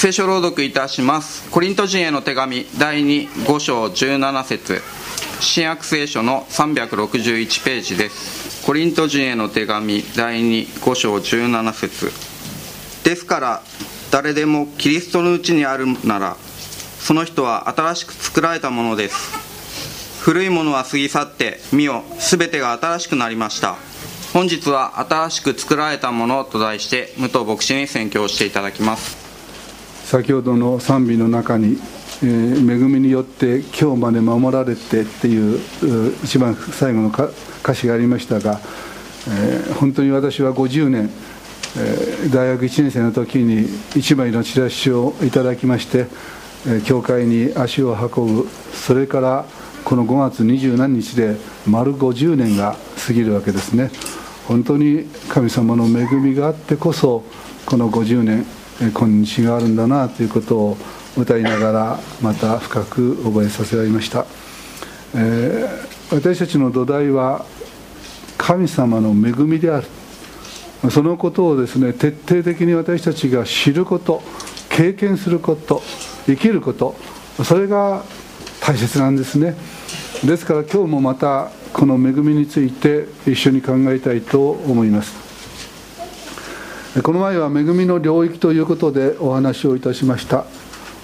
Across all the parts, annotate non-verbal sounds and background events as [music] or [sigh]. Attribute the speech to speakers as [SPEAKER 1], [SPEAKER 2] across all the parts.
[SPEAKER 1] 聖書朗読いたします。コリント人への手紙第25章17節。新約聖書の361ページです。コリント人への手紙第25章17節。ですから誰でもキリストのうちにあるならその人は新しく作られたものです。古いものは過ぎ去って見よ全てが新しくなりました。本日は新しく作られたものと題して武藤牧師に宣教していただきます。
[SPEAKER 2] 先ほどの賛美の中に、えー、恵みによって今日まで守られてっていう一番最後の歌詞がありましたが、えー、本当に私は50年、えー、大学1年生の時に1枚のチラシをいただきまして、え、教会に足を運ぶそれからこの5月二十何日で丸50年が過ぎるわけですね。本当に神様の恵みがあってこそこの50年今日があるんだなということを歌いながらまた深く覚えさせられました、えー、私たちの土台は神様の恵みである。そのことをですね徹底的に私たちが知ること経験すること生きること。それが大切なんですね。ですから今日もまたこの恵みについて一緒に考えたいと思います。この前は恵みの領域ということでお話をいたしました。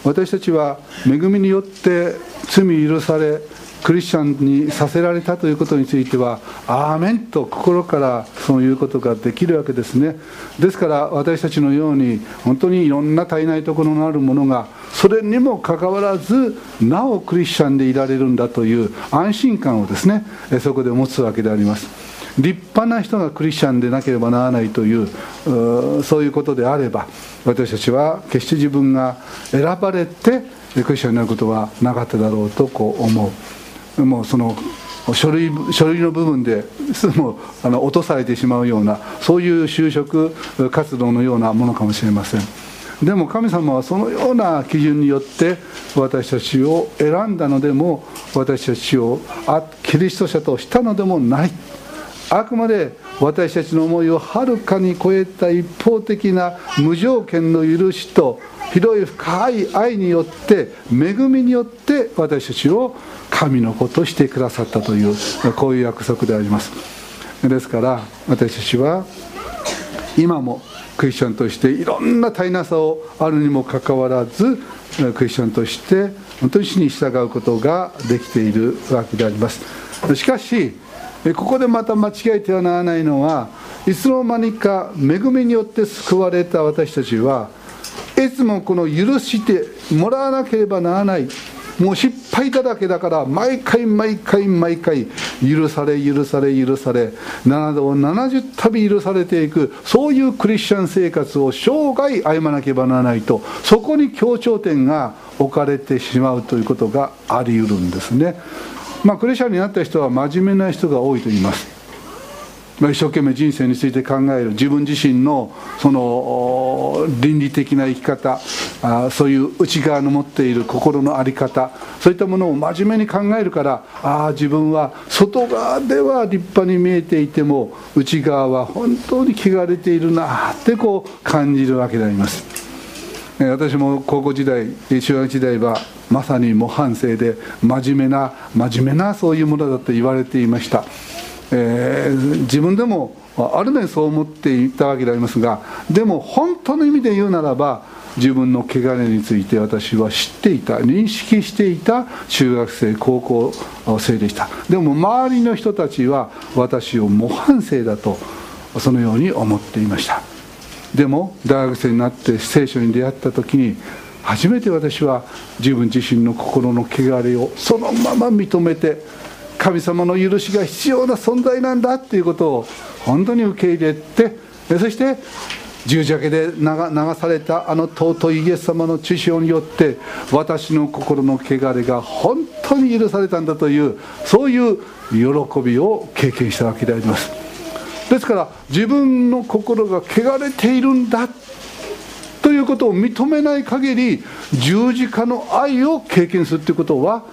[SPEAKER 2] 私たちは恵みによって罪許されクリスチャンにさせられたということについてはアーメンと心からそういうことができるわけですね。ですから私たちのように本当にいろんな足りないところのあるものがそれにもかかわらずなおクリスチャンでいられるんだという安心感をですねそこで持つわけであります。立派な人がクリスチャンでなければならないというそういうことであれば私たちは決して自分が選ばれてクリスチャンになることはなかっただろうとこう思う。もうその書類書類の部分で [laughs] もうあの落とされてしまうようなそういう就職活動のようなものかもしれません。でも神様はそのような基準によって私たちを選んだのでも私たちをキリスト者としたのでもない。あくまで私たちの思いをはるかに超えた一方的な無条件の許しと広い深い愛によって恵みによって私たちを神の子としてくださったというこういう約束であります。ですから私たちは今もクリスチャンとしていろんな大なさをあるにもかかわらずクリスチャンとして本当に死に従うことができているわけであります。しかしここでまた間違えてはならないのはいつの間にか恵みによって救われた私たちはいつもこの許してもらわなければならないもう失敗だらけだから毎回毎回毎回許され許され許され7度70度許されていくそういうクリスチャン生活を生涯歩まなければならないとそこに強調点が置かれてしまうということがあり得るんですね。まあクリスチャンになった人は真面目な人が多いと言います。ま一生懸命人生について考える。自分自身のその倫理的な生き方。あそういう内側の持っている心の在り方。そういったものを真面目に考えるからああ自分は外側では立派に見えていても内側は本当に汚れているなってこう感じるわけであります。私も高校時代中学時代はまさに模範生で真面目な真面目なそういうものだと言われていました。えー、自分でもある面そう思っていたわけでありますがでも本当の意味で言うならば自分の汚れについて私は知っていた認識していた中学生高校生でした。でも周りの人たちは私を模範生だとそのように思っていました。でも大学生になって聖書に出会った時に初めて私は自分自身の心の汚れをそのまま認めて神様の許しが必要な存在なんだっていうことを本当に受け入れてそして十字架で流されたあの尊いイエス様の知性によって私の心の汚れが本当に許されたんだというそういう喜びを経験したわけであります。ですから自分の心が汚れているんだということを認めない限り十字架の愛を経験するということは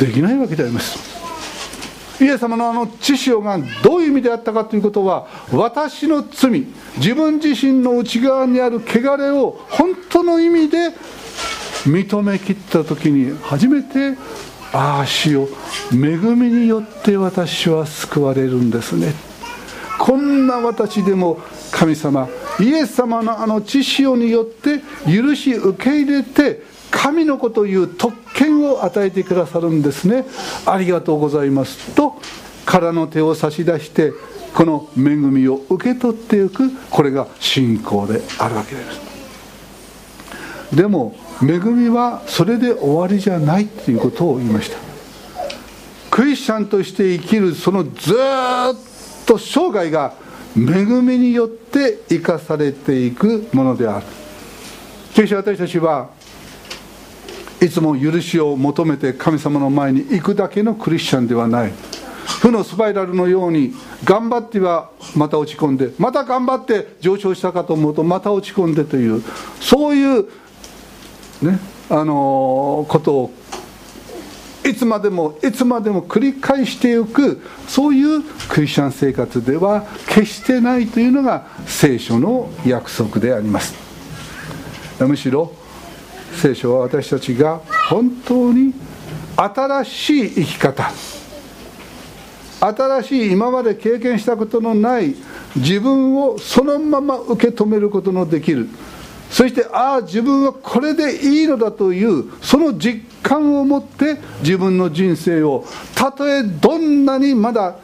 [SPEAKER 2] できないわけであります。イエス様のあの知潮がどういう意味であったかということは私の罪自分自身の内側にある汚れを本当の意味で認めきった時に初めてああ死を恵みによって私は救われるんですね。こんな私でも神様イエス様のあの知潮によって許し受け入れて神の子という特権を与えてくださるんですね。ありがとうございますと空の手を差し出してこの恵みを受け取っていくこれが信仰であるわけです。でも恵みはそれで終わりじゃないということを言いました。クリスチャンとして生きるそのずっと生涯が恵みによって生かされていくものである。決して私たちはいつも許しを求めて神様の前に行くだけのクリスチャンではない。負のスパイラルのように頑張ってはまた落ち込んでまた頑張って上昇したかと思うとまた落ち込んでというそういうねあのことをいつまでもいつまでも繰り返していくそういうクリスチャン生活では決してないというのが聖書の約束であります。むしろ聖書は私たちが本当に新しい生き方新しい今まで経験したことのない自分をそのまま受け止めることのできるそしてああ自分はこれでいいのだというその実感を持って自分の人生をたとえどんなにまだ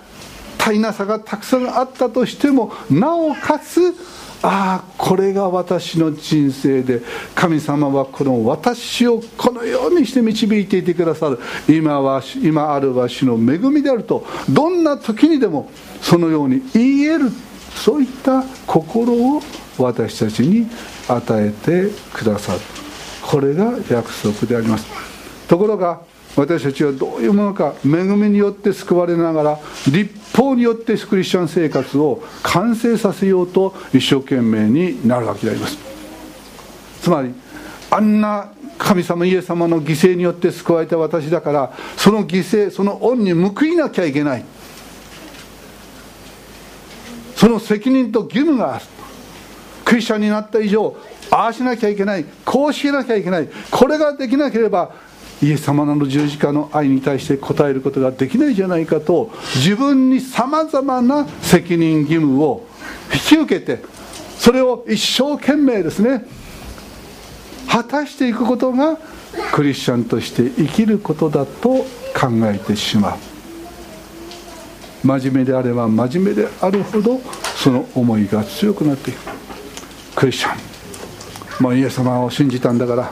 [SPEAKER 2] 足りなさがたくさんあったとしてもなおかつああこれが私の人生で神様はこの私をこのようにして導いていてくださる。今は今あるわしの恵みであるとどんな時にでもそのように言える。そういった心を私たちに与えてくださるこれが約束であります。ところが私たちはどういうものか恵みによって救われながら立法によってクリスチャン生活を完成させようと一生懸命になるわけであります。つまりあんな神様イエス様の犠牲によって救われた私だからその犠牲その恩に報いなきゃいけない。その責任と義務がある。クリスチャンになった以上ああしなきゃいけないこうしなきゃいけないこれができなければイエス様の十字架の愛に対して応えることができないじゃないかと自分にさまざまな責任義務を引き受けてそれを一生懸命ですね果たしていくことがクリスチャンとして生きることだと考えてしまう。真面目であれば真面目であるほどその思いが強くなっていく。クリスチャン。もうイエス様を信じたんだから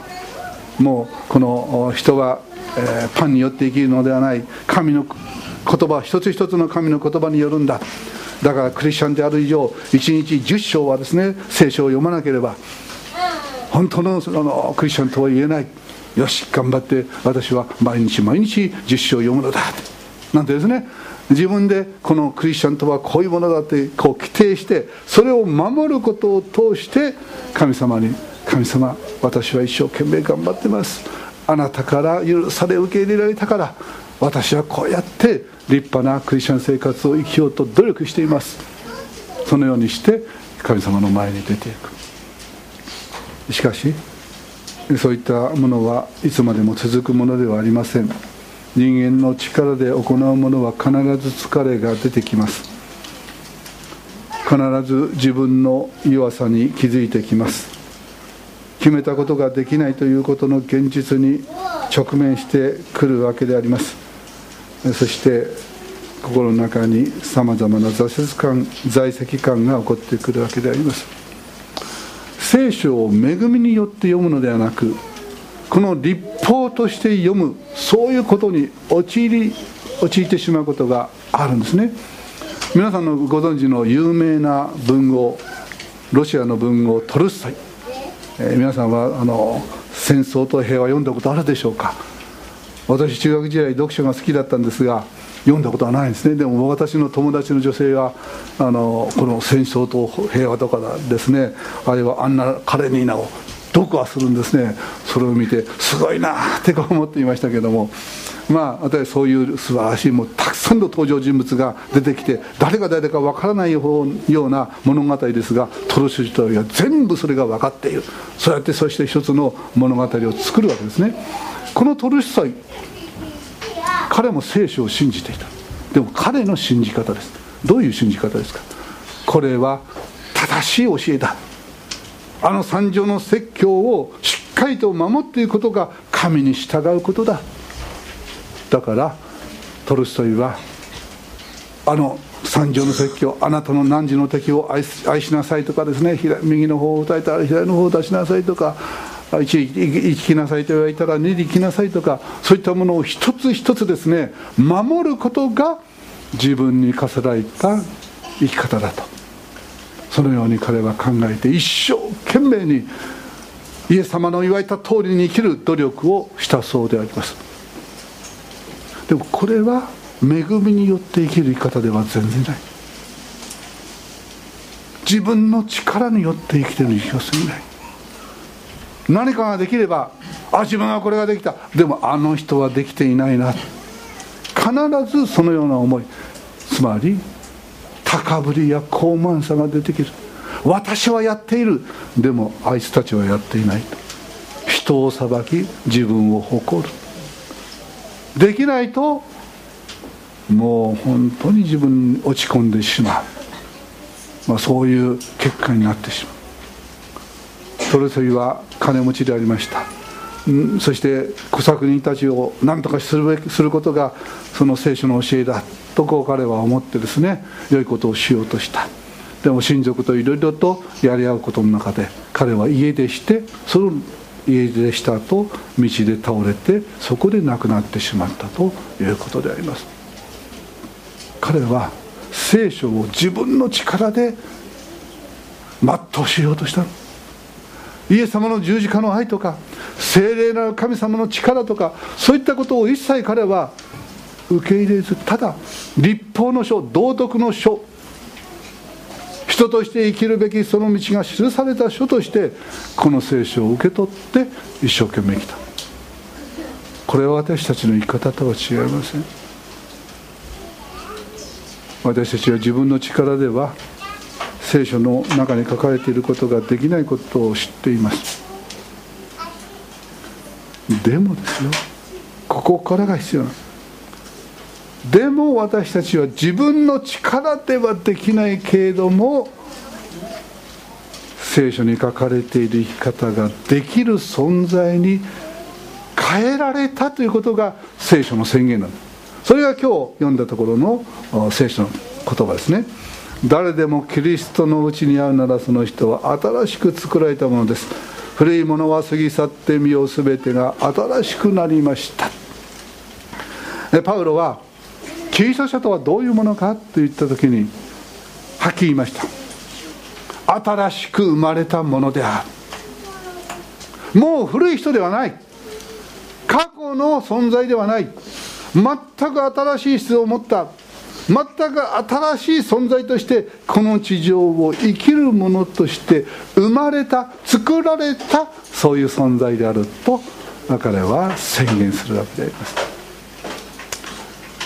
[SPEAKER 2] もうこの人は、え、パンによって生きるのではない。神の言葉一つ一つの神の言葉によるんだ。だからクリスチャンである以上1日10章はですね聖書を読まなければ本当のそのクリスチャンとは言えない。よし頑張って私は毎日毎日10章を読むのだ。なんてですね自分でこのクリスチャンとはこういうものだってこう規定してそれを守ることを通して神様に神様私は一生懸命頑張ってます。あなたから許され受け入れられたから私はこうやって立派なクリスチャン生活を生きようと努力しています。そのようにして神様の前に出ていく。しかしそういったものはいつまでも続くものではありません。人間の力で行うものは必ず疲れが出てきます。必ず自分の弱さに気づいてきます。決めたことができないということの現実に直面してくるわけであります。そして心の中にさまざまな挫折感在籍感が起こってくるわけであります。聖書を恵みによって読むのではなくこの立法として読むそういうことに陥り陥ってしまうことがあるんですね。皆さんのご存知の有名な文豪ロシアの文豪トルストイ。えー、皆さんはあの戦争と平和読んだことあるでしょうか。私中学時代読書が好きだったんですが読んだことはないんですね。でも私の友達の女性はあのこの戦争と平和とかですね。あるいはアンナ・カレニーナを読破するんですね。それを見てすごいなってこう思っていましたけども。まあ私そういう素晴らしいもうたくさんの登場人物が出てきて誰が誰かわからないような物語ですがトルストイは全部それが分かっている。そうやってそして一つの物語を作るわけですね。このトルストイ彼も聖書を信じていた。でも彼の信じ方です。どういう信じ方ですか？これは正しい教えだ。あの三条の説教をしっかりと守っていくことが神に従うことだ。だからトルストイはあの三条の説教あなたの汝の敵を愛しなさいとかですね右の方を歌えたら左の方を出しなさいとか一生きなさいと言われたら二で生きなさいとかそういったものを一つ一つですね守ることが自分に課せられた生き方だと。そのように彼は考えて一生懸命にイエス様の言われた通りに生きる努力をしたそうであります。でもこれは恵みによって生きる生き方では全然ない。自分の力によって生きてる生き方すぎない。何かができればあ自分はこれができた。でもあの人はできていないな。必ずそのような思い。つまり高ぶりや高慢さが出てくる。私はやっている。でもあいつたちはやっていない人を裁き自分を誇る。できないともう本当に自分に落ち込んでしまう、まあ、そういう結果になってしまう。トルソイは金持ちでありました。そして小作人たちを何とかするべきすることがその聖書の教えだ。とこう彼は思ってですね良いことをしようとした。でも親族といろいろとやり合うことの中で彼は家出してその家出した後道で倒れてそこで亡くなってしまったということであります。彼は聖書を自分の力で全うしようとしたイエス様の十字架の愛とか精霊なる神様の力とかそういったことを一切彼は受け入れずただ立法の書道徳の書人として生きるべきその道が記された書としてこの聖書を受け取って一生懸命生きた。これは私たちの生き方とは違いません。私たちは自分の力では聖書の中に書かれていることができないことを知っています。でもですよここからが必要なんですでも私たちは自分の力ではできないけれども聖書に書かれている生き方ができる存在に変えられたということが聖書の宣言なんですそれが今日読んだところの聖書の言葉ですね。誰でもキリストのうちにあるならその人は新しく作られたものです。古いものは過ぎ去って身を全てが新しくなりました。パウロはキリスト者とはどういうものかと言った時にはっきり言いました。新しく生まれたものである。もう古い人ではない。過去の存在ではない。全く新しい質を持った。全く新しい存在としてこの地上を生きるものとして生まれた作られたそういう存在であると彼は宣言するわけであります。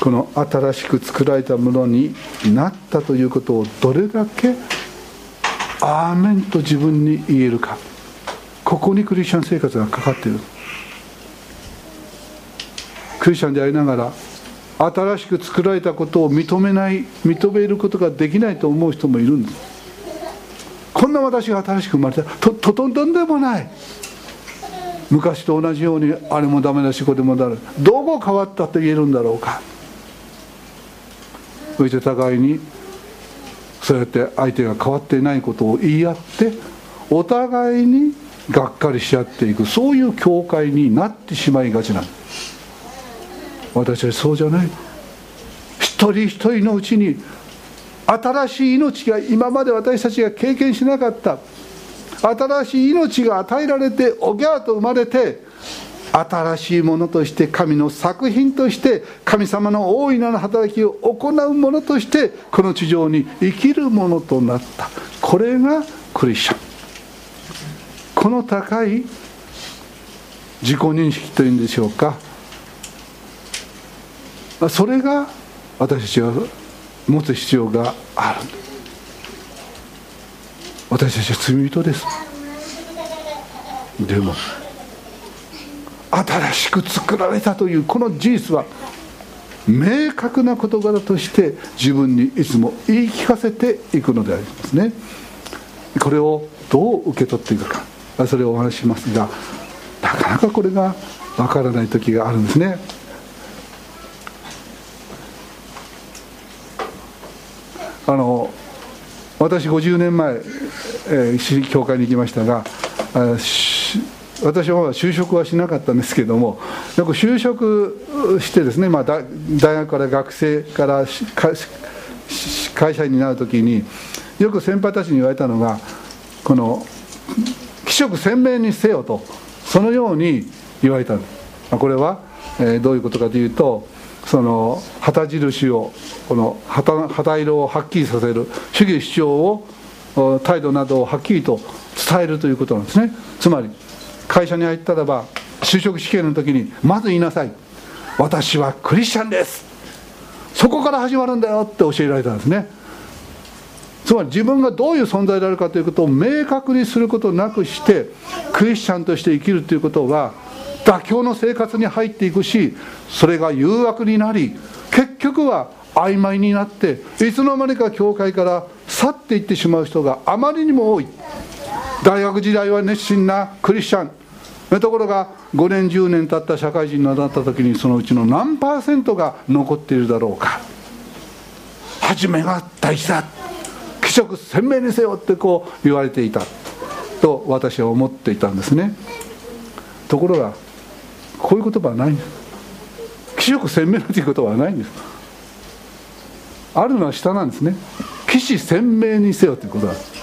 [SPEAKER 2] この新しく作られたものになったということをどれだけアーメンと自分に言えるか。ここにクリスチャン生活がかかっている。クリスチャンでありながら新しく作られたことを認めない認めることができないと思う人もいるんです。こんな私が新しく生まれた。とととんでもない。昔と同じようにあれもダメだしこれもダメだ。どこ変わったと言えるんだろうか。そして互いにそうやって相手が変わっていないことを言い合ってお互いにがっかりし合っていくそういう教会になってしまいがちなん私はそうじゃない。一人一人のうちに新しい命が今まで私たちが経験しなかった新しい命が与えられておぎゃーと生まれて新しいものとして神の作品として神様の大いなる働きを行うものとしてこの地上に生きるものとなった。これがクリスチャン。この高い自己認識というんでしょうか。それが私たちは持つ必要がある。私たちは罪人です。でも新しく作られたというこの事実は明確な事柄として自分にいつも言い聞かせていくのでありますね。これをどう受け取っていくか。それをお話ししますがなかなかこれがわからない時があるんですね。あの私50年前、えー、教会に行きましたが私は就職はしなかったんですけどもよく就職してですね、まあ、大学から学生から会社員になる時によく先輩たちに言われたのがこの気色鮮明にせよとそのように言われたこれは、えー、どういうことかというとその旗印をこの旗旗色をはっきりさせる主義主張を態度などをはっきりと伝えるということなんですね。つまり会社に入ったらば就職試験の時にまず言いなさい私はクリスチャンです。そこから始まるんだよって教えられたんですね。つまり自分がどういう存在であるかということを明確にすることなくしてクリスチャンとして生きるということは妥協の生活に入っていくしそれが誘惑になり結局は曖昧になっていつの間にか教会から去っていってしまう人があまりにも多い。大学時代は熱心なクリスチャンところが5年10年経った社会人になった時にそのうちの何パーセントが残っているだろうか。初めが大事だ。気色鮮明にせよってこう言われていた。と私は思っていたんですね。ところがこういう言葉はないんです。気色鮮明なということはないんです。あるのは下なんですね。起死鮮明にせよということなんです。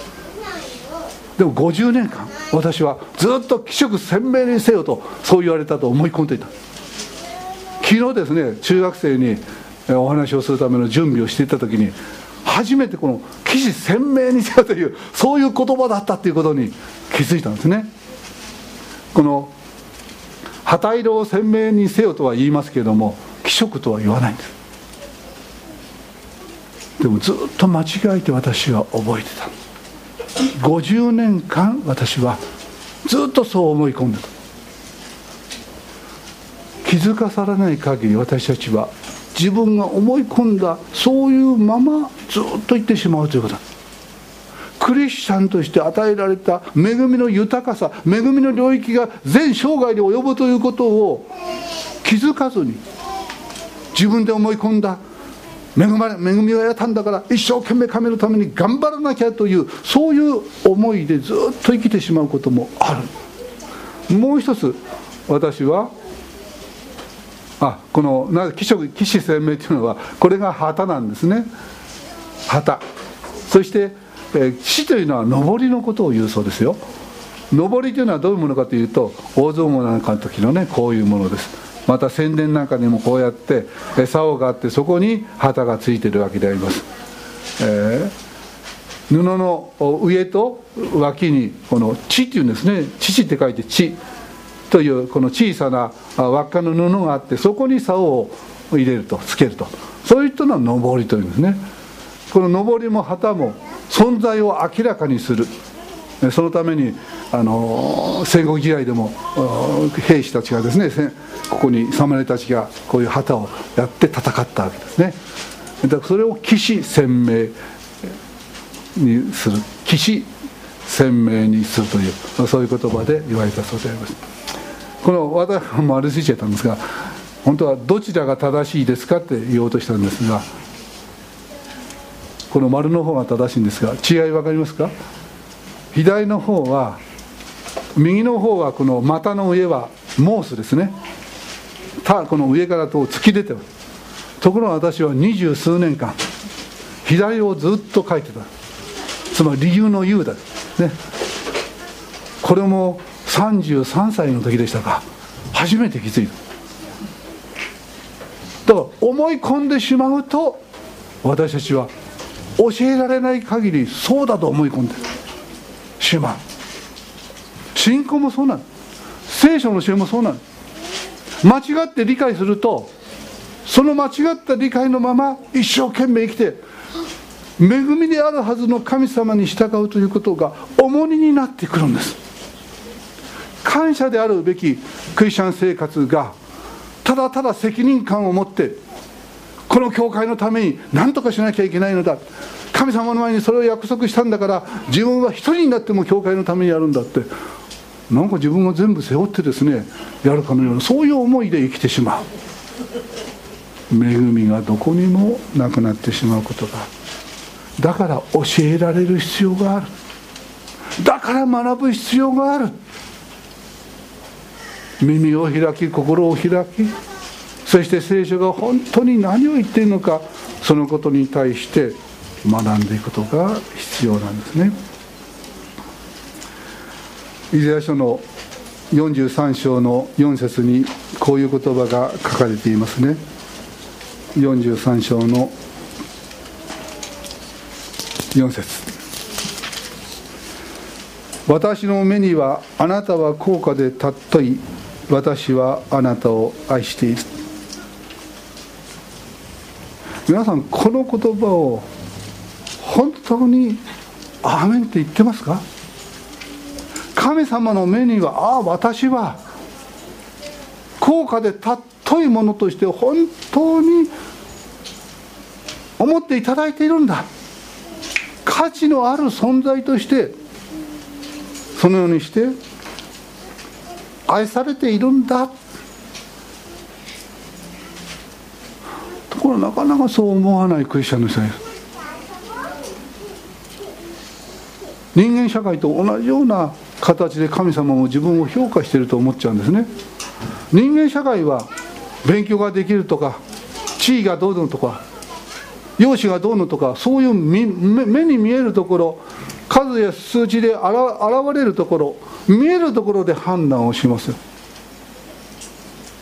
[SPEAKER 2] でも50年間私はずっと気色鮮明にせよとそう言われたと思い込んでいた。昨日ですね中学生にお話をするための準備をしていた時に初めてこの「起死鮮明にせよ」というそういう言葉だったということに気づいたんですね。この「旗色を鮮明にせよ」とは言いますけれども気色とは言わないんです。でもずっと間違えて私は覚えてた。んです50年間私はずっとそう思い込んでた気づかされない限り私たちは自分が思い込んだそういうままずっと言ってしまうということクリスチャンとして与えられた恵みの豊かさ恵みの領域が全生涯で及ぶということを気づかずに自分で思い込んだ恵まれ恵みを得たんだから一生懸命神のために頑張らなきゃというそういう思いでずっと生きてしまうこともある。もう一つ私はあこのな騎士騎士鮮明というのはこれが旗なんですね。旗。そして、えー、騎というのは上りのことを言うそうですよ。上りというのはどういうものかというと大相撲なんかの時のねこういうものです。また宣伝なんかにもこうやって竿があってそこに旗がついてるわけであります、えー、布の上と脇にこの「血」っていうんですね「父」って書いて「血」というこの小さな輪っかの布があってそこに竿を入れるとつけると。そういったのは上りというんですね。この上りも旗も存在を明らかにする。そのためにあの戦国時代でも兵士たちがですねここに侍たちがこういう旗をやって戦ったわけですね。だそれを騎士鮮明にする。騎士鮮明にするというそういう言葉で言われたそうであります。この私も丸ついちゃったんですが本当はどちらが正しいですかって言おうとしたんですがこの丸の方が正しいんですが違い分かりますか？左の方は右の方はこの股の上はモースですね。たこの上からと突き出てる。ところが私は二十数年間左をずっと書いてた。つまり理由の言うだ。ね。これも33歳の時でしたか。初めて気づいた。だから思い込んでしまうと私たちは教えられない限りそうだと思い込んでしまう。信仰もそうなの聖書の教えもそうなの間違って理解するとその間違った理解のまま一生懸命生きて恵みであるはずの神様に従うということが重荷になってくるんです。感謝であるべきクリスチャン生活がただただ責任感を持ってこの教会のために何とかしなきゃいけないのだ。神様の前にそれを約束したんだから自分は一人になっても教会のためにやるんだって。なんか自分が全部背負ってですねやるかのようなそういう思いで生きてしまう。恵みがどこにもなくなってしまうことがだから教えられる必要がある。だから学ぶ必要がある。耳を開き心を開きそして聖書が本当に何を言っているのかそのことに対して学んでいくことが必要なんですね。イザヤ書の43章の4節にこういう言葉が書かれていますね。43章の4節。私の目にはあなたは高価で尊い。私はあなたを愛している。皆さんこの言葉を本当に「アーメン」って言ってますか？神様の目にはああ私は高価で尊いものとして本当に思っていただいているんだ。価値のある存在としてそのようにして愛されているんだ。ところなかなかそう思わないクリスチャンの人です。人間社会と同じような形で神様も自分を評価していると思っちゃうんですね。人間社会は勉強ができるとか地位がどうのとか容姿がどうのとかそういう目に見えるところ数や数字で現れるところ見えるところで判断をします。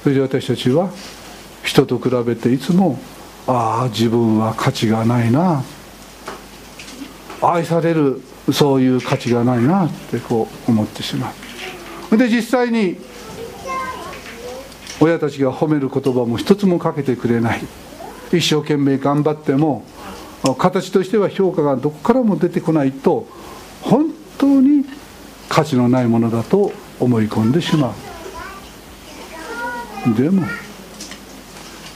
[SPEAKER 2] それで私たちは人と比べていつもああ自分は価値がないな。愛されるそういう価値がないなってこう思ってしまう。で実際に親たちが褒める言葉も一つもかけてくれない。一生懸命頑張っても形としては評価がどこからも出てこないと本当に価値のないものだと思い込んでしまう。でも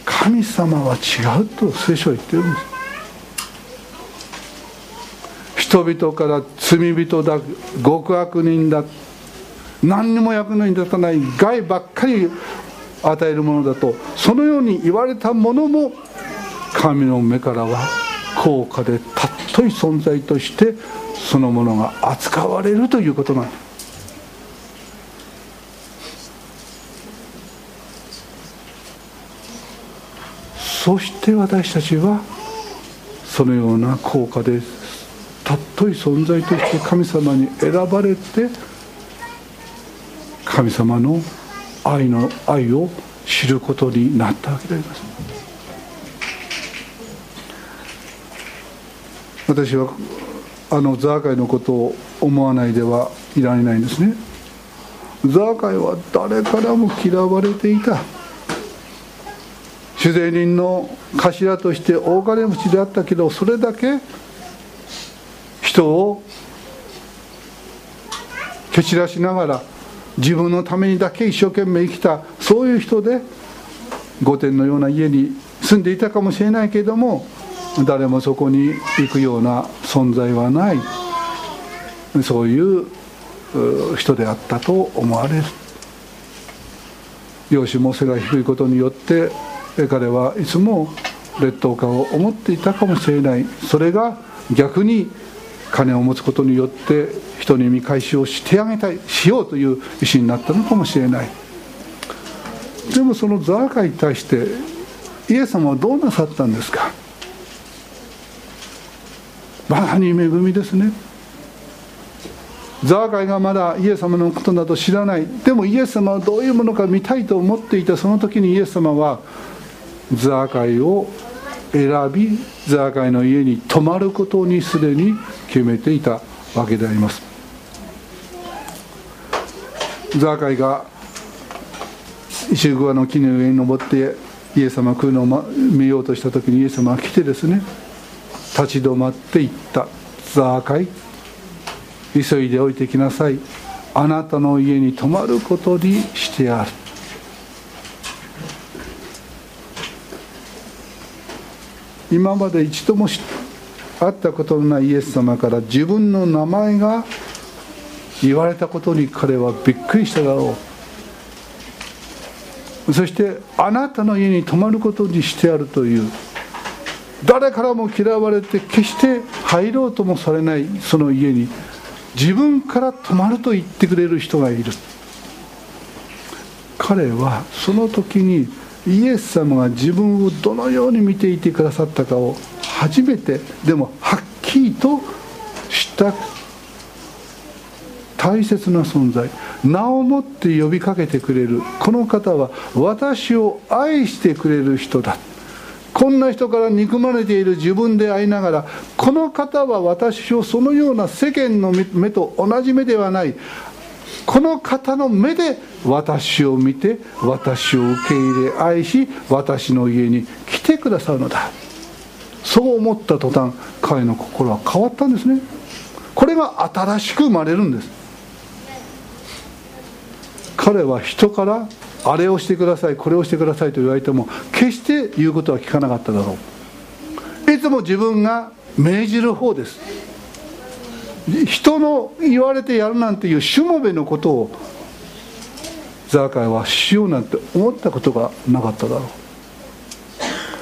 [SPEAKER 2] 神様は違うと聖書は言ってるんです。人々から罪人だ極悪人だ何にも役に立たない害ばっかり与えるものだとそのように言われたものも神の目からは高価で尊い存在としてそのものが扱われるということなんですそして私たちはそのような効果で尊い存在として神様に選ばれて神様の愛の愛を知ることになったわけであります。私はあのザーカイのことを思わないではいられないんですね。ザーカイは誰からも嫌われていた。主税人の頭として大金持ちであったけどそれだけ人を蹴散らしながら自分のためにだけ一生懸命生きたそういう人で御殿のような家に住んでいたかもしれないけれども誰もそこに行くような存在はないそういう人であったと思われる。養子も背が低いことによって彼はいつも劣等感を思っていたかもしれない。それが逆に金を持つことによって人に見返しをしてあげたいしようという意思になったのかもしれない。でもそのザーカに対してイエス様はどうなさったんですか？まさに恵みですね。ザーカイがまだイエス様のことなど知らない。でもイエス様はどういうものか見たいと思っていたその時にイエス様はザーカイを選びザーカイの家に泊まることにすでに決めていたわけであります。ザーカイが石グアの木の上に登ってイエス様来るのを見ようとした時にイエス様が来てですね立ち止まって言った。ザーカイ急いでおいてきなさい。あなたの家に泊まることにしてある。今まで一度も会ったことのないイエス様から自分の名前が言われたことに彼はびっくりしただろう。そしてあなたの家に泊まることにしてあるという。誰からも嫌われて決して入ろうともされない。その家に。自分から泊まると言ってくれる人がいる。彼はその時にイエス様が自分をどのように見ていてくださったかを初めてでもはっきりと知った大切な存在。名をもって呼びかけてくれるこの方は私を愛してくれる人だ。こんな人から憎まれている自分でありながらこの方は私をそのような世間の目と同じ目ではない。この方の目で私を見て私を受け入れ愛し私の家に来てくださるのだ。そう思った途端彼の心は変わったんですね。これが新しく生まれるんです。彼は人からあれをしてくださいこれをしてくださいと言われても決して言うことは聞かなかっただろう。いつも自分が命じる方です。人の言われてやるなんていうしもべのことをザーカイはしようなんて思ったことがなかっただろ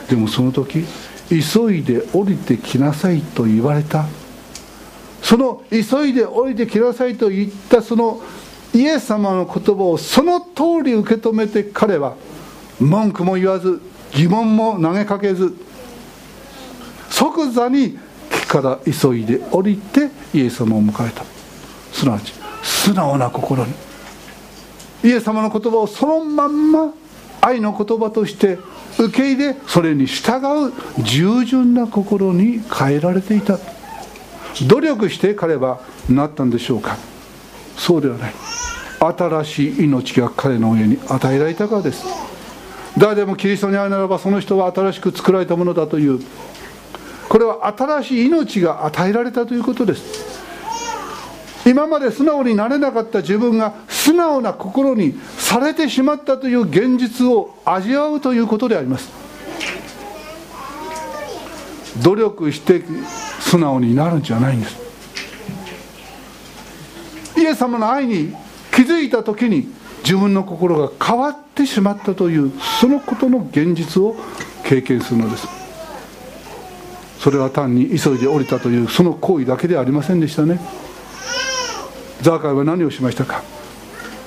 [SPEAKER 2] う。でもその時急いで降りてきなさいと言われた。その急いで降りてきなさいと言ったそのイエス様の言葉をその通り受け止めて彼は文句も言わず疑問も投げかけず即座にから急いで降りてイエス様を迎えた。すなわち素直な心に。イエス様の言葉をそのまんま愛の言葉として受け入れそれに従う従順な心に変えられていた。努力して彼はなったんでしょうか。そうではない。新しい命が彼の上に与えられたからです。誰でもキリストに会うならばその人は新しく作られたものだというこれは新しい命が与えられたということです。今まで素直になれなかった自分が素直な心にされてしまったという現実を味わうということであります。努力して素直になるんじゃないんです。イエス様の愛に気づいた時に自分の心が変わってしまったというそのことの現実を経験するのです。それは単に急いで降りたというその行為だけではありませんでしたね。ザーカイは何をしましたか？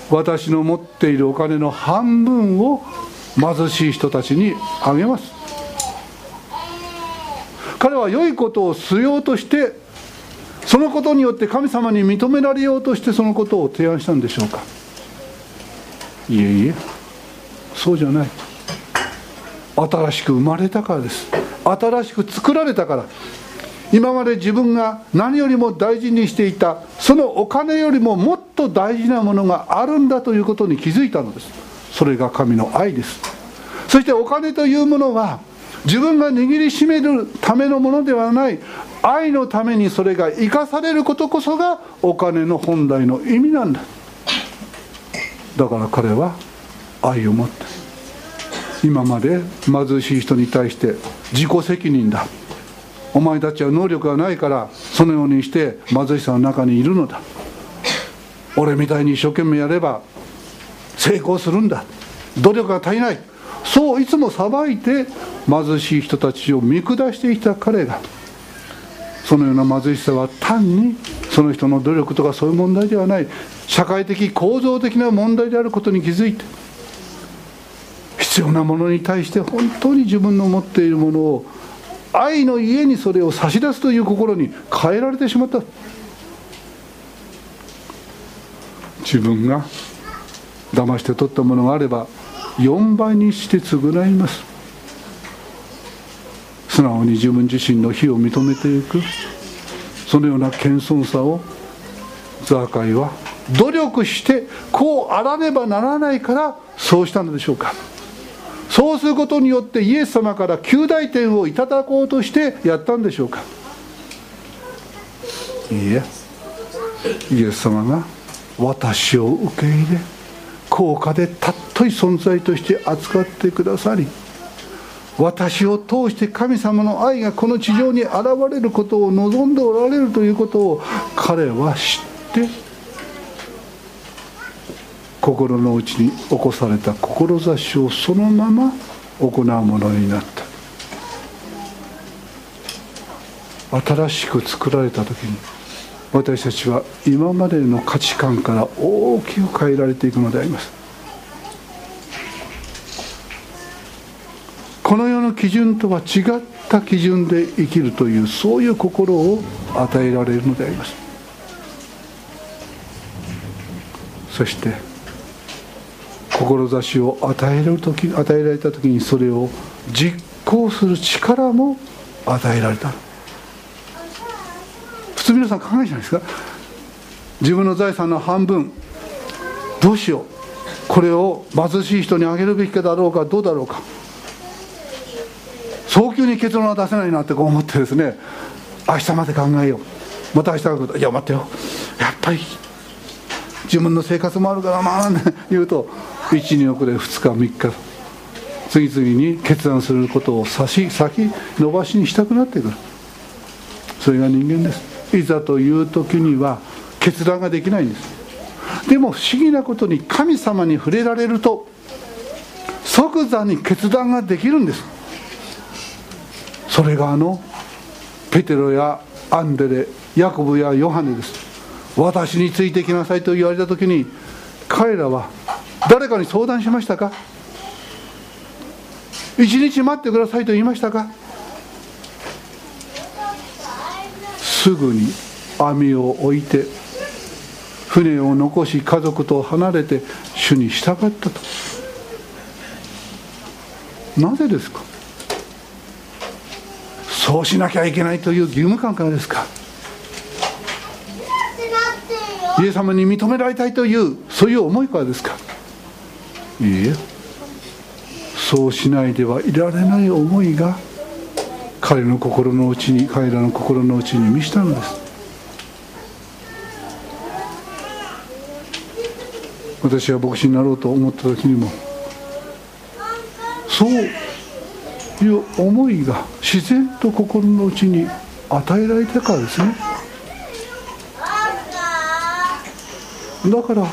[SPEAKER 2] 私の持っているお金の半分を貧しい人たちにあげます。彼は良いことをしようとしてそのことによって神様に認められようとしてそのことを提案したんでしょうか？いえいえそうじゃない。新しく生まれたからです。新しく作られたから。今まで自分が何よりも大事にしていたそのお金よりももっと大事なものがあるんだということに気づいたのです。それが神の愛です。そしてお金というものは自分が握りしめるためのものではない愛のためにそれが生かされることこそがお金の本来の意味なんだ。だから彼は愛を持って今まで貧しい人に対して自己責任だ。お前たちは能力がないからそのようにして貧しさの中にいるのだ。俺みたいに一生懸命やれば成功するんだ。努力が足りない。そういつも裁いて貧しい人たちを見下していた彼がそのような貧しさは単にその人の努力とかそういう問題ではない。社会的構造的な問題であることに気づいて必要なものに対して本当に自分の持っているものを愛の家にそれを差し出すという心に変えられてしまった。自分が騙して取ったものがあれば4倍にして償います。素直に自分自身の非を認めていく。そのような謙遜さをザーカイは努力してこうあらねばならないからそうしたのでしょうか。そうすることによってイエス様から旧大点をいただこうとしてやったんでしょうか。いいえ。イエス様が私を受け入れ高価で尊い存在として扱ってくださり私を通して神様の愛がこの地上に現れることを望んでおられるということを彼は知って心の内に起こされた志をそのまま行うものになった。新しく作られた時に私たちは今までの価値観から大きく変えられていくのであります。この世の基準とは違った基準で生きるというそういう心を与えられるのであります。そして志を与える時与えられた時にそれを実行する力も与えられた。普通皆さん考えじゃないですか？自分の財産の半分どうしよう？これを貧しい人にあげるべきかだろうかどうだろうか。早急に結論は出せないなってこう思ってですね明日まで考えよう。また明日がいや待ってよ。やっぱり自分の生活もあるからまあ、ね、言うと12億で2日3日。次々に決断することを先先延ばしにしたくなってくる。それが人間です。いざという時には決断ができないんです。でも不思議なことに神様に触れられると即座に決断ができるんです。それがあのペテロやアンデレヤコブやヨハネです。私についてきなさいと言われた時に彼らは誰かに相談しましたか？一日待ってくださいと言いましたか？すぐに網を置いて船を残し家族と離れて主に従ったと。なぜですか？そうしなきゃいけないという義務感からですか？イエス様に認められたいというそういう思いからですか？いいえ。そうしないではいられない思いが彼の心の内に彼らの心の内に満ちたのです。私は牧師になろうと思った時にもそういう思いが自然と心の内に与えられたからですね。だから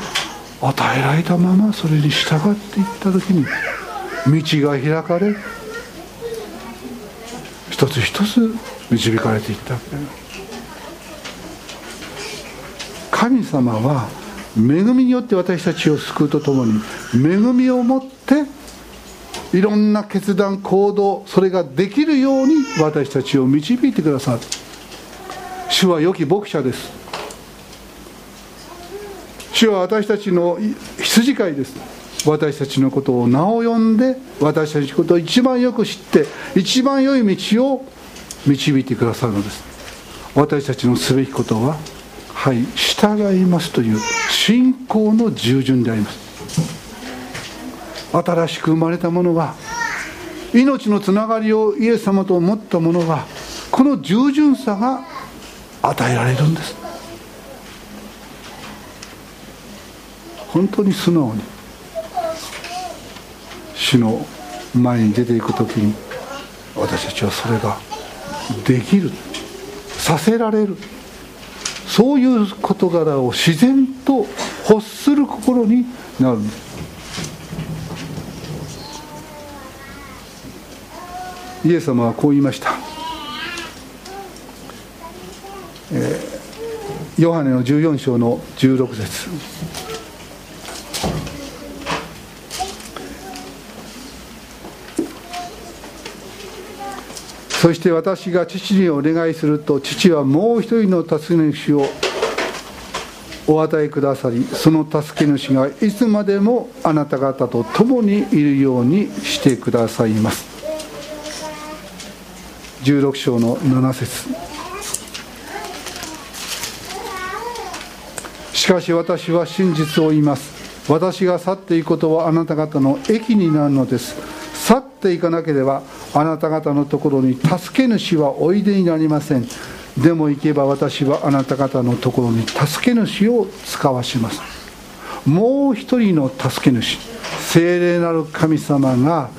[SPEAKER 2] 与えられたままそれに従っていった時に道が開かれ一つ一つ導かれていった。わけ神様は恵みによって私たちを救うとともに恵みをもっていろんな決断行動それができるように私たちを導いてくださる。主は良き牧者です。主は私たちの羊飼いです。私たちのことを名を呼んで私たちのことを一番よく知って一番良い道を導いてくださるのです。私たちのすべきことははい従いますという信仰の従順であります。新しく生まれたものは命のつながりをイエス様と持ったものはこの従順さが与えられるんです。本当に素直に主の前に出ていく時に私たちはそれができるさせられるそういう事柄を自然と欲する心になる。んですイエス様はこう言いました、えー、ヨハネの14章の16節。そして私が父にお願いすると父はもう一人の助け主をお与えくださりその助け主がいつまでもあなた方と共にいるようにしてくださいます。16章の7節。しかし私は真実を言います。私が去っていくことはあなた方の益になるのです。去っていかなければあなた方のところに助け主はおいでになりません。でも行けば私はあなた方のところに助け主を使わします。もう一人の助け主聖霊なる神様が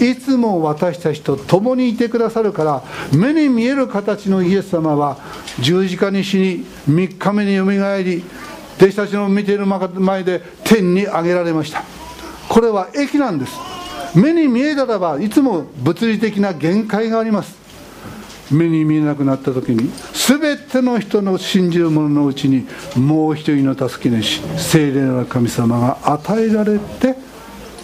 [SPEAKER 2] いつも私たちと共にいてくださるから目に見える形のイエス様は十字架に死に3日目によみがえり弟子たちの見ている前で天に上げられました。これは益なんです。目に見えたらばいつも物理的な限界があります。目に見えなくなった時に全ての人の信じる者のうちにもう一人の助け主聖霊な神様が与えられて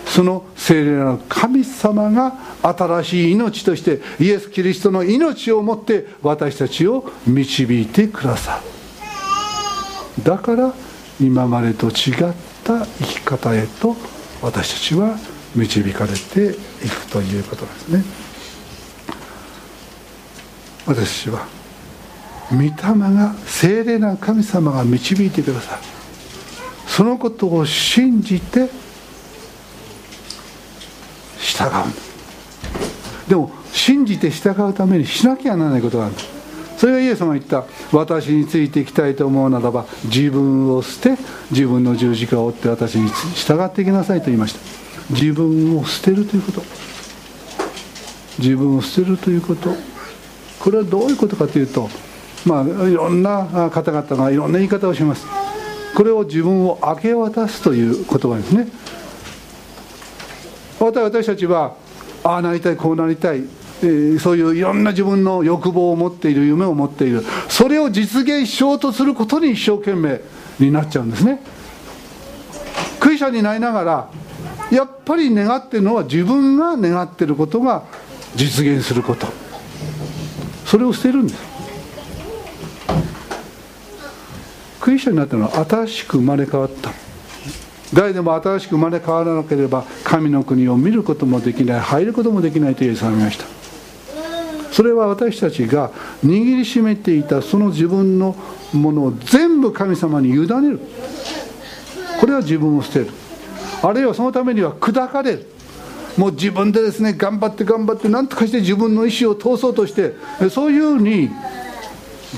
[SPEAKER 2] その聖霊な神様が新しい命としてイエス・キリストの命をもって私たちを導いてくださる。だから今までと違った生き方へと私たちは導かれていくということですね。私は御霊が聖霊な神様が導いてくださる。そのことを信じて従う。でも信じて従うためにしなきゃならないことがある。それがイエス様が言った。私についていきたいと思うならば自分を捨て自分の十字架を追って私に従っていきなさいと言いました。自分を捨てるということ。自分を捨てるということ。これはどういうことかというとまあいろんな方々がいろんな言い方をします。これを自分を明け渡すという言葉ですね。私たちはああなりたいこうなりたい、えー、そういういろんな自分の欲望を持っている夢を持っている。それを実現しようとすることに一生懸命になっちゃうんですね。クリスチャになりながらやっぱり願ってるのは自分が願ってることが実現すること。それを捨てるんです。クリスチャンになったのは新しく生まれ変わった。誰でも新しく生まれ変わらなければ神の国を見ることもできない入ることもできないとイエスは言いました。それは私たちが握りしめていたその自分のものを全部神様に委ねる。これは自分を捨てる。あるいはそのためには砕かれ。るもう自分でですね頑張って頑張って何とかして自分の意思を通そうとしてそういうふうに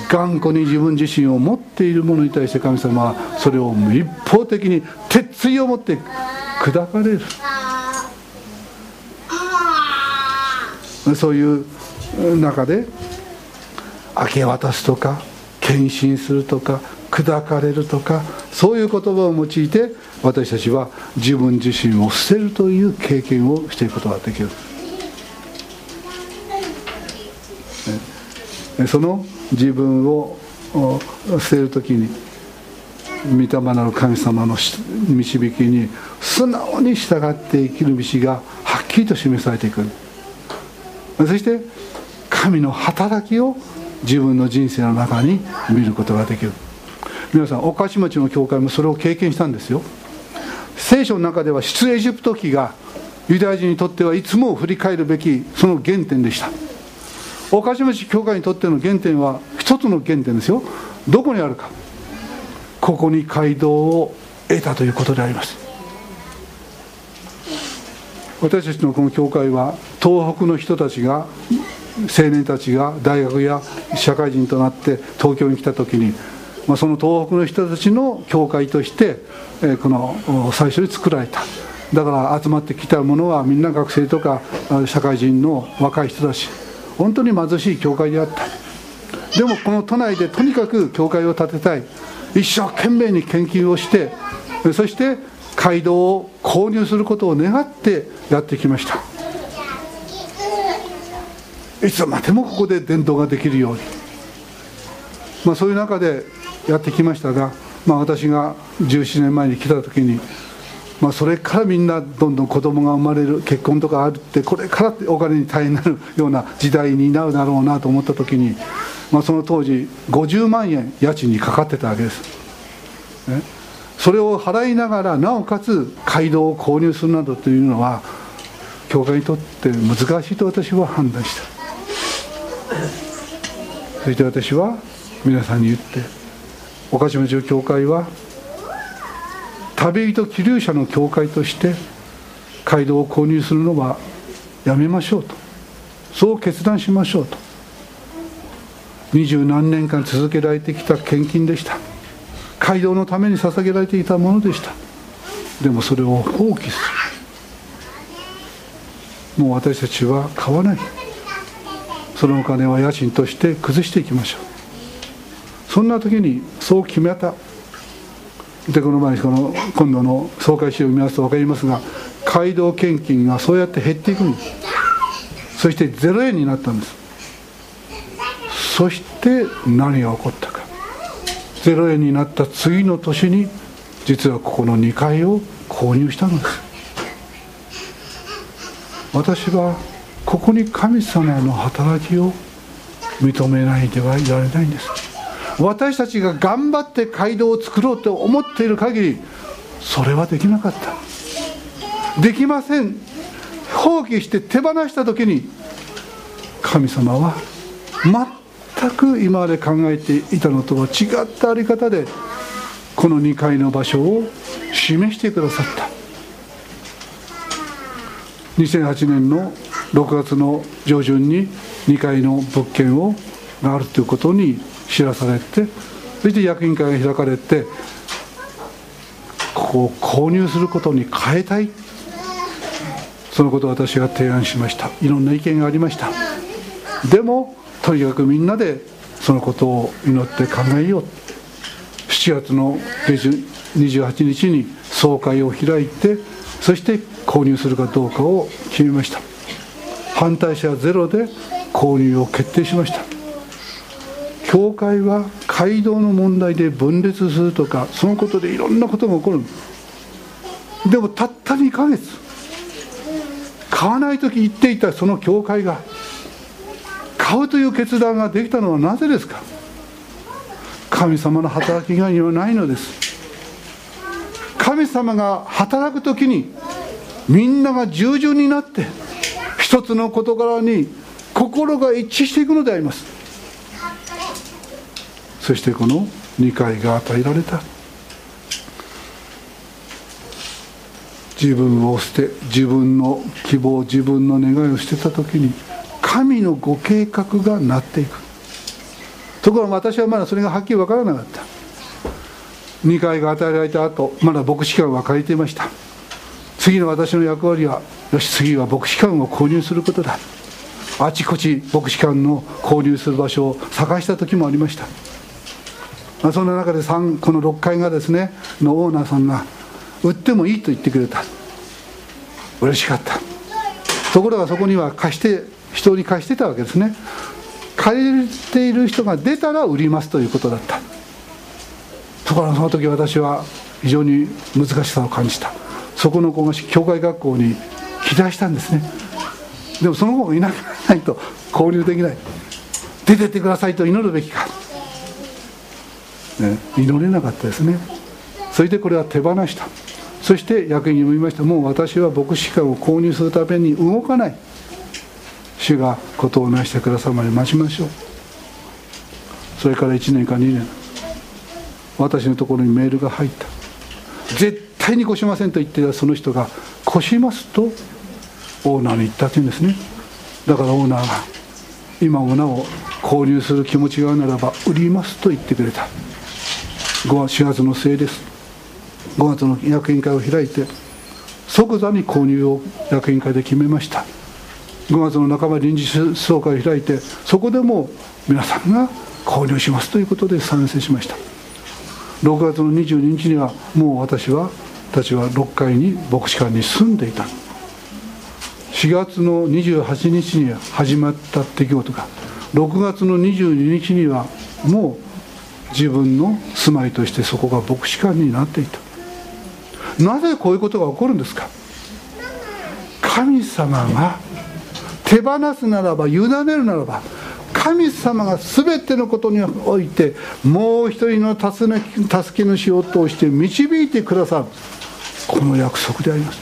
[SPEAKER 2] 頑固に自分自身を持っているものに対して神様はそれを一方的に鉄意を持って砕かれる。そういう中で明け渡すとか献身するとか砕かれるとかそういう言葉を用いて私たちは自分自身を捨てるという経験をしていくことができる。その自分を捨てる時に御霊なる神様の導きに素直に従って生きる道がはっきりと示されていく。そして神の働きを自分の人生の中に見ることができる。皆さん御徒町の教会もそれを経験したんですよ。聖書の中では出エジプト記がユダヤ人にとってはいつも振り返るべきその原点でした。御徒町教会にとっての原点は一つの原点ですよ。どこにあるか。ここに街道を得たということであります。私たちのこの教会は東北の人たちが青年たちが大学や社会人となって東京に来た時にまあ、その東北の人たちの教会として、えー、この最初に作られた。だから集まってきたものはみんな学生とか社会人の若い人たち本当に貧しい教会であった。でもこの都内でとにかく教会を建てたい。一生懸命に研究をしてそして街道を購入することを願ってやってきました。いつまでもここで伝道ができるように、まあ、そういう中でやってきましたが、まあ、私が17年前に来た時に、まあ、それからみんなどんどん子供が生まれる結婚とかあるってこれからお金に大変になるような時代になるだろうなと思った時に、まあ、その当時50万円家賃にかかってたわけです、ね、それを払いながらなおかつ街道を購入するなどというのは教会にとって難しいと私は判断した。そして私は皆さんに言って岡島中教会は旅人気流者の教会として街道を購入するのはやめましょうと。そう決断しましょうと。二十何年間続けられてきた献金でした。街道のために捧げられていたものでした。でもそれを放棄する。もう私たちは買わない。そのお金は家賃として崩していきましょう。そんな時にそう決めた。でこの前この今度の総会資料を見ますと分かりますが街道献金がそうやって減っていくんです。そして0円になったんです。そして何が起こったか。0円になった次の年に実はここの2階を購入したのです。私はここに神様の働きを認めないではいられないんです。私たちが頑張って街道を作ろうと思っている限りそれはできなかった。できません。放棄して手放した時に神様は全く今まで考えていたのとは違ったあり方でこの2階の場所を示してくださった。2008年の6月の上旬に2階の物件をがあるということに知らされてそして役員会が開かれてここを購入することに変えたい。そのことを私が提案しました。いろんな意見がありました。でもとにかくみんなでそのことを祈って考えよう。7月の下旬28日に総会を開いてそして購入するかどうかを決めました。反対者ゼロで購入を決定しました。教会は街道の問題で分裂するとかそのことでいろんなことが起こるでもたった2ヶ月買わない時言っていたその教会が買うという決断ができたのはなぜですか？神様の働きが今ないのです。神様が働く時にみんなが従順になって一つの事柄に心が一致していくのであります。そしてこの2回が与えられた。自分を捨て自分の希望自分の願いを捨てた時に神のご計画がなっていく。ところが私はまだそれがはっきり分からなかった。2回が与えられた後まだ牧師館は借りていました。次の私の役割はよし次は牧師館を購入することだ。あちこち牧師館の購入する場所を探した時もありました。まあそんな中でこの6階がですねのオーナーさんが売ってもいいと言ってくれた。嬉しかった。ところがそこには貸して人に貸してたわけですね。借りている人が出たら売りますということだった。ところがその時私は非常に難しさを感じた。そこの子が教会学校に期待したんですね。でもその子がいなくならないと交流できない。出てってくださいと祈るべきか、ね、祈れなかったですね。それでこれは手放した。そして役員にも言いました。もう私は牧師館を購入するために動かない。主がことをなしてくださるまで待ちましょう。それから1年か2年。私のところにメールが入った。絶対に越しませんと言ってたその人が越しますとオーナーに言ったというんですね。だからオーナーが今もなお購入する気持ちがあるならば売りますと言ってくれた。4月の末です。5月の役員会を開いて即座に購入を役員会で決めました。5月の半ば臨時総会を開いてそこでも皆さんが購入しますということで賛成しました。6月の22日にはもう私はたちは6階に牧師館に住んでいた。4月の28日に始まった出来事が6月の22日にはもう自分の住まいとしてそこが牧師館になっていた。なぜこういうことが起こるんですか？神様が手放すならば委ねるならば神様が全てのことにおいてもう一人の助け主を通して導いてくださる。この約束であります。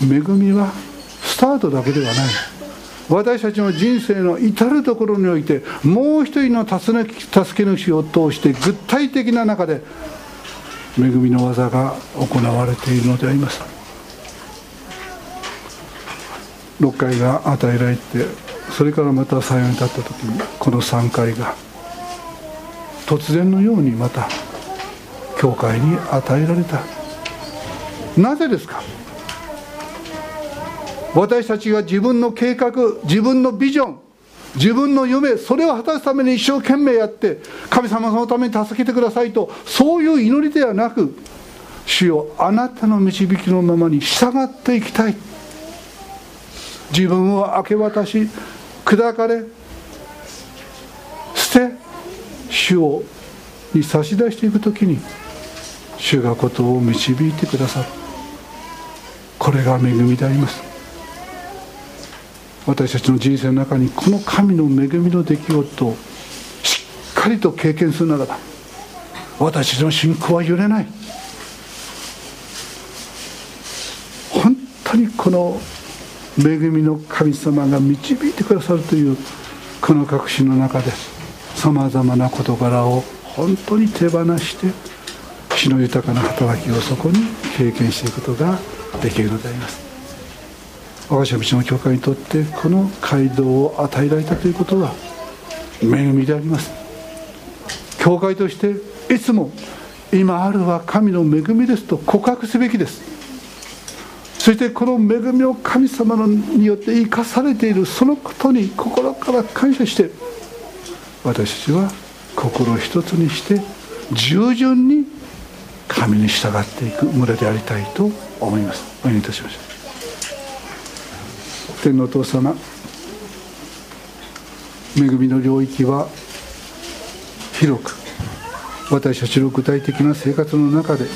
[SPEAKER 2] 恵みはスタートだけではない。私たちの人生の至る所においてもう一人の助け主を通して具体的な中で恵みの技が行われているのであります。6回が与えられてそれからまた最後に立った時にこの3回が突然のようにまた教会に与えられた。なぜですか？私たちが自分の計画自分のビジョン自分の夢それを果たすために一生懸命やって神様そのために助けてくださいとそういう祈りではなく主よあなたの導きのままに従っていきたい。自分を明け渡し砕かれ捨て主をに差し出していく時に主がことを導いてくださる。これが恵みであります。私たちの人生の中にこの神の恵みの出来事をしっかりと経験するならば私たちの信仰は揺れない。本当にこの恵みの神様が導いてくださるというこの確信の中でさまざまな事柄を本当に手放して死の豊かな働きをそこに経験していくことができるのであります。我が社道の教会にとってこの街道を与えられたということは恵みであります。教会としていつも今あるは神の恵みですと告白すべきです。そしてこの恵みを神様によって生かされているそのことに心から感謝して私たちは心一つにして従順に神に従っていく村でありたいと思います。お祈りいたしましょう。天皇お父様恵みの領域は広く私たちの具体的な生活の中で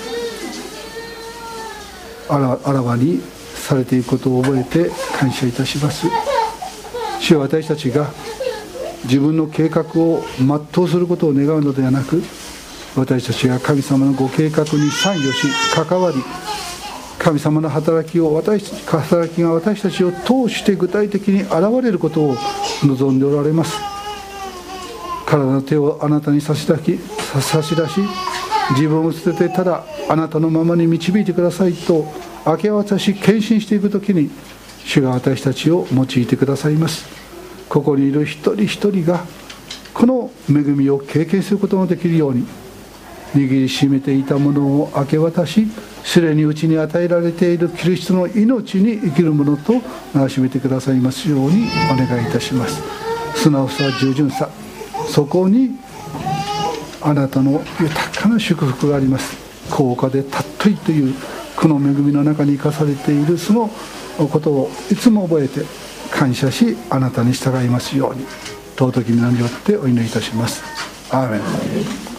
[SPEAKER 2] あらあらわにされていくことを覚えて感謝いたします。主は私たちが自分の計画を全うすることを願うのではなく私たちが神様のご計画に参与し関わり神様の働きを私働きが私たちを通して具体的に現れることを望んでおられます。体の手をあなたに差し出し差し出し自分を捨ててただあなたのままに導いてくださいと明け渡し献身していく時に主が私たちを用いてくださいます。ここにいる一人一人がこの恵みを経験することができるように握りしめていたものを明け渡しすでにうちに与えられているキリストの命に生きるものとなしめてくださいますようにお願いいたします。素直さ従順さそこにあなたの豊かな祝福があります。高価で尊いというこの恵みの中に生かされているそのことをいつも覚えて感謝しあなたに従いますように。尊き皆によってお祈りいたします。アーメン。